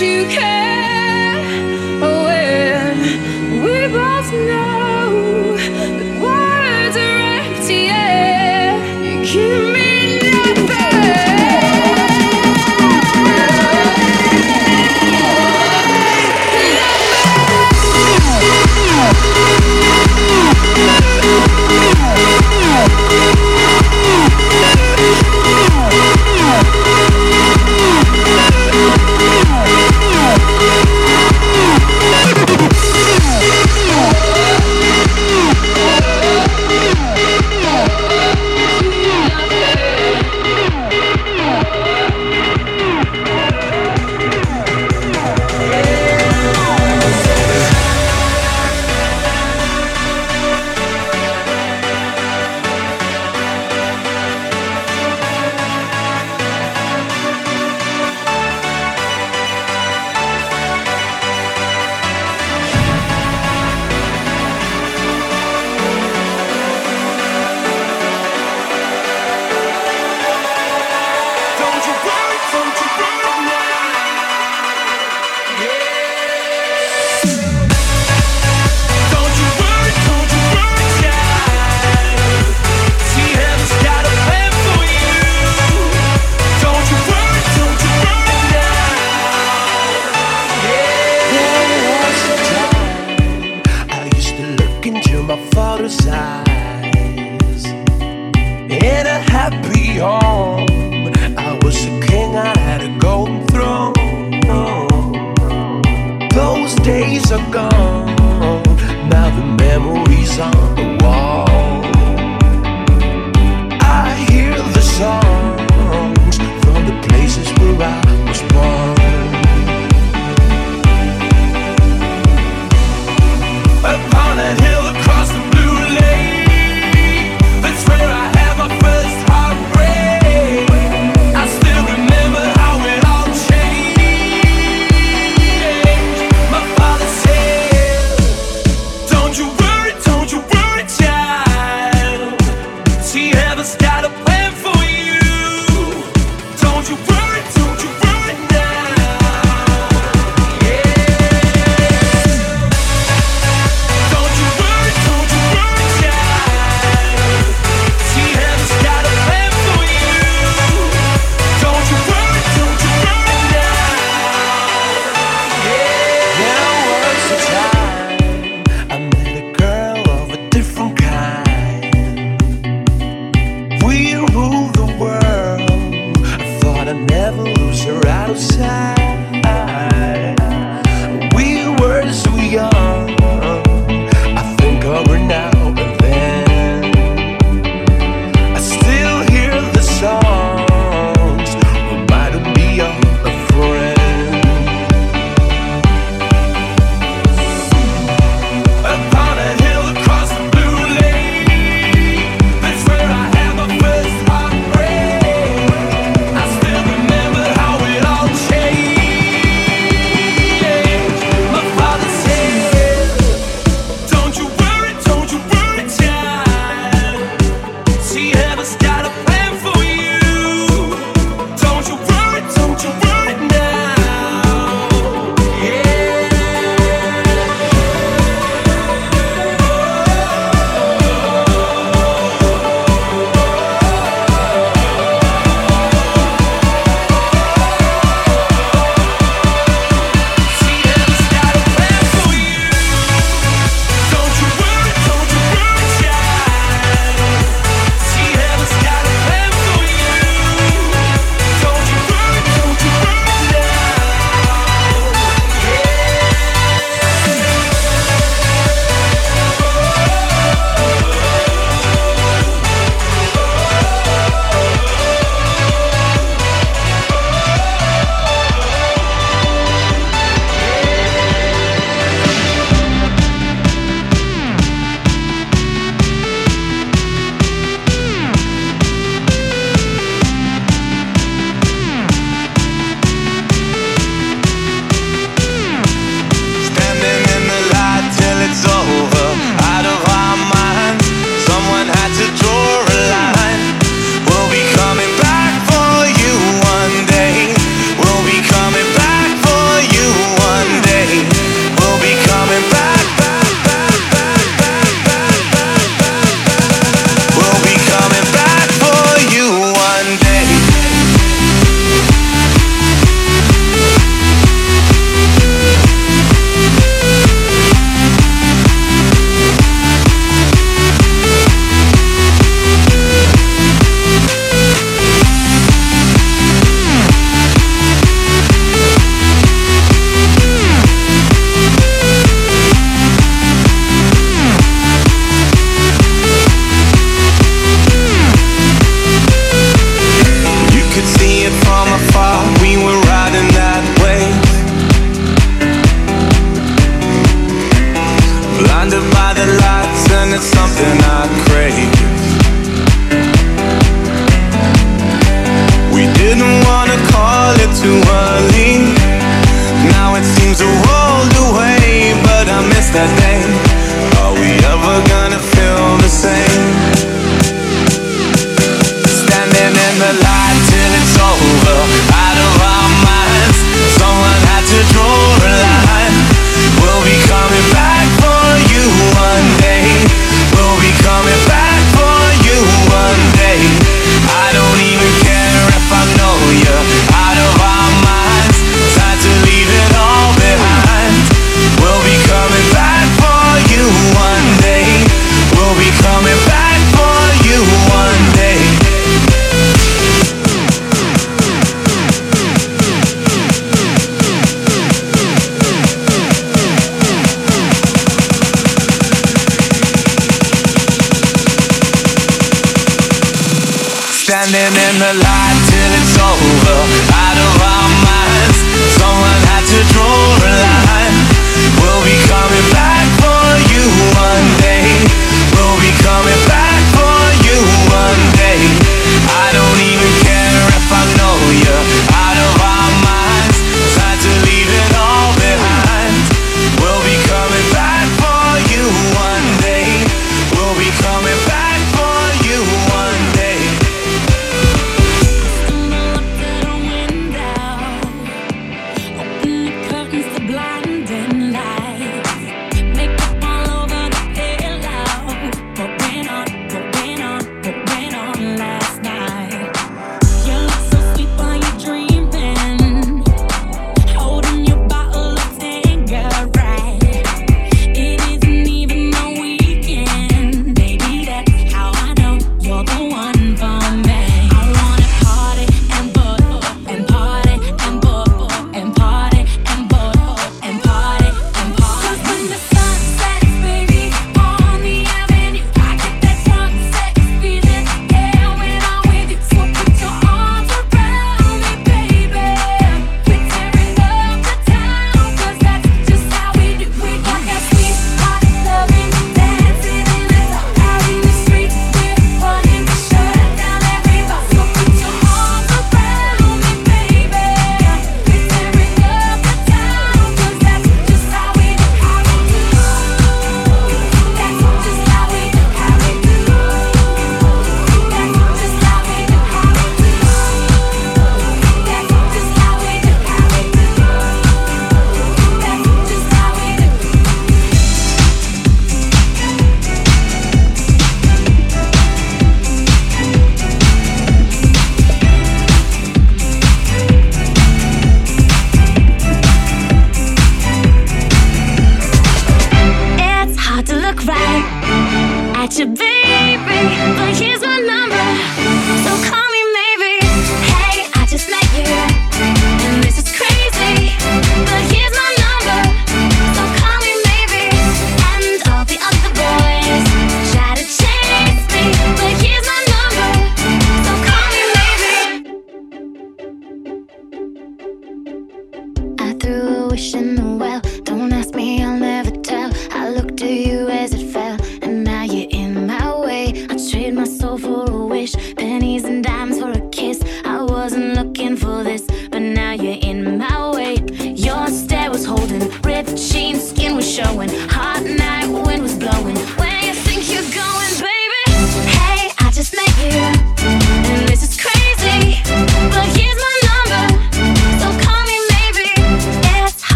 you can.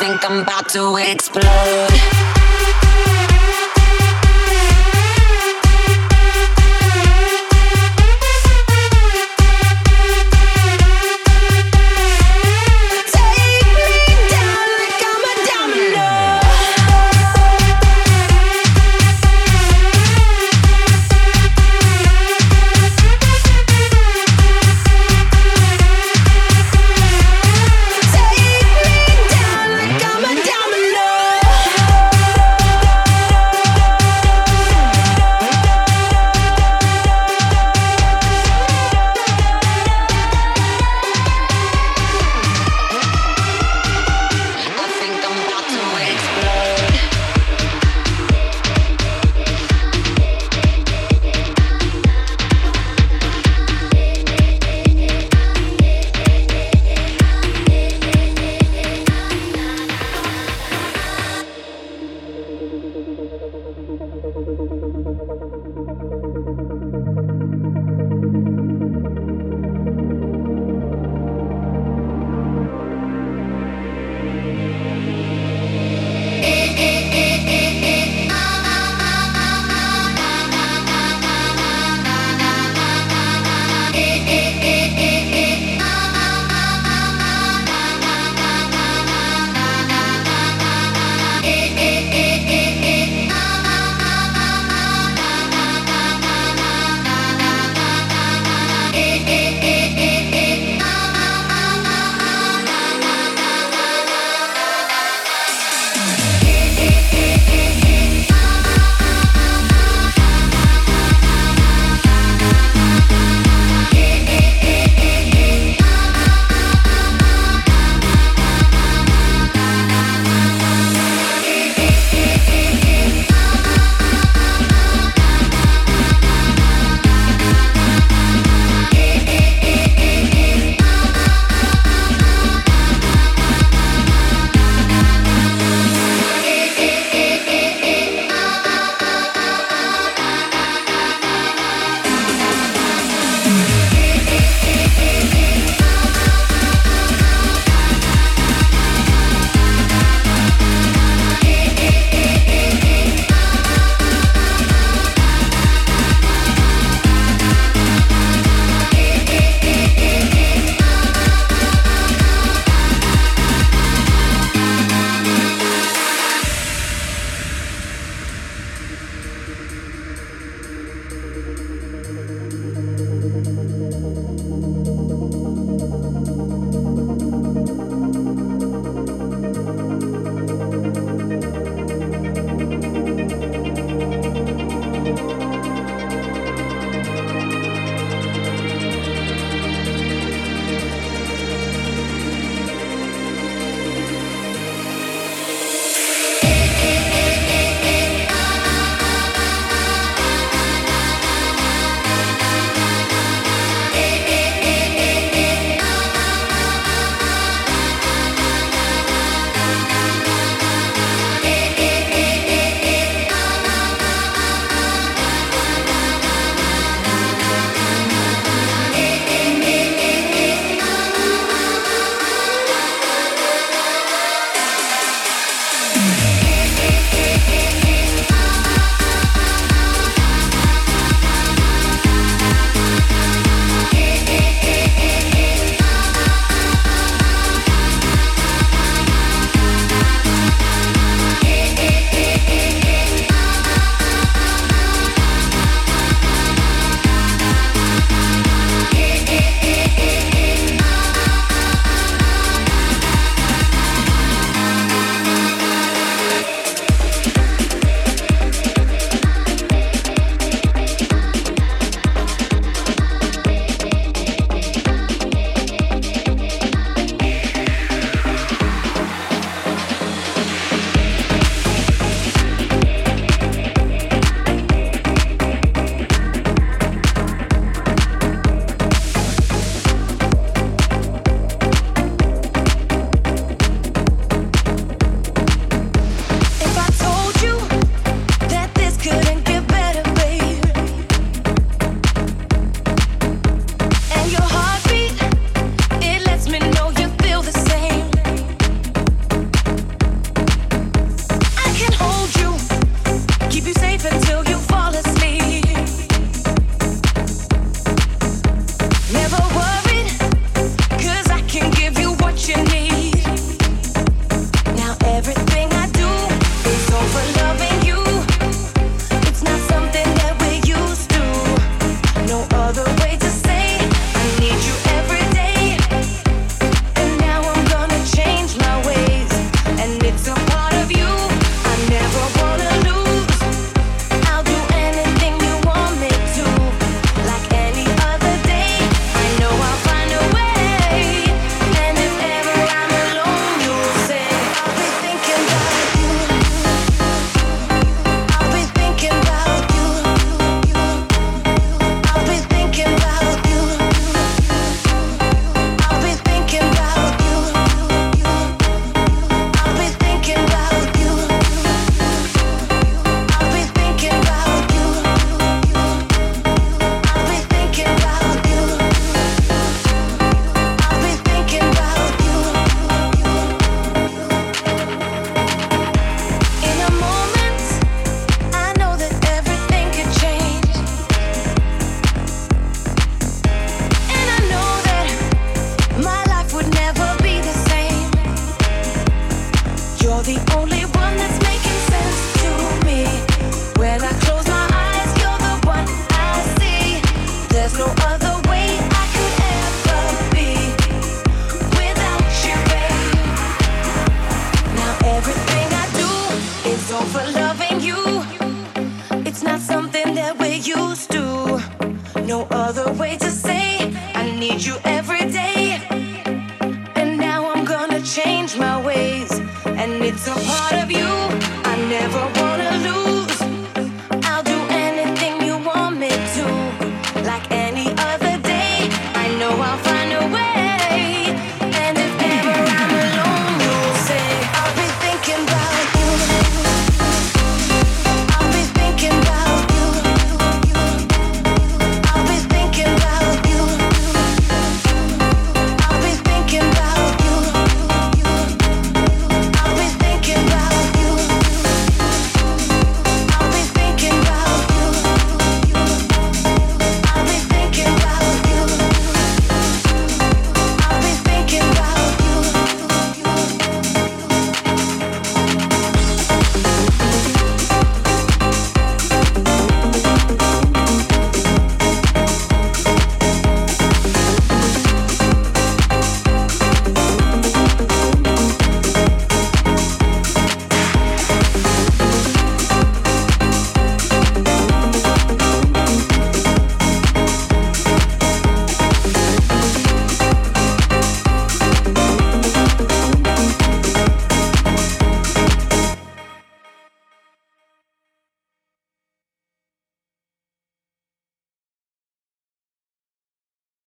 Think I'm about to explode.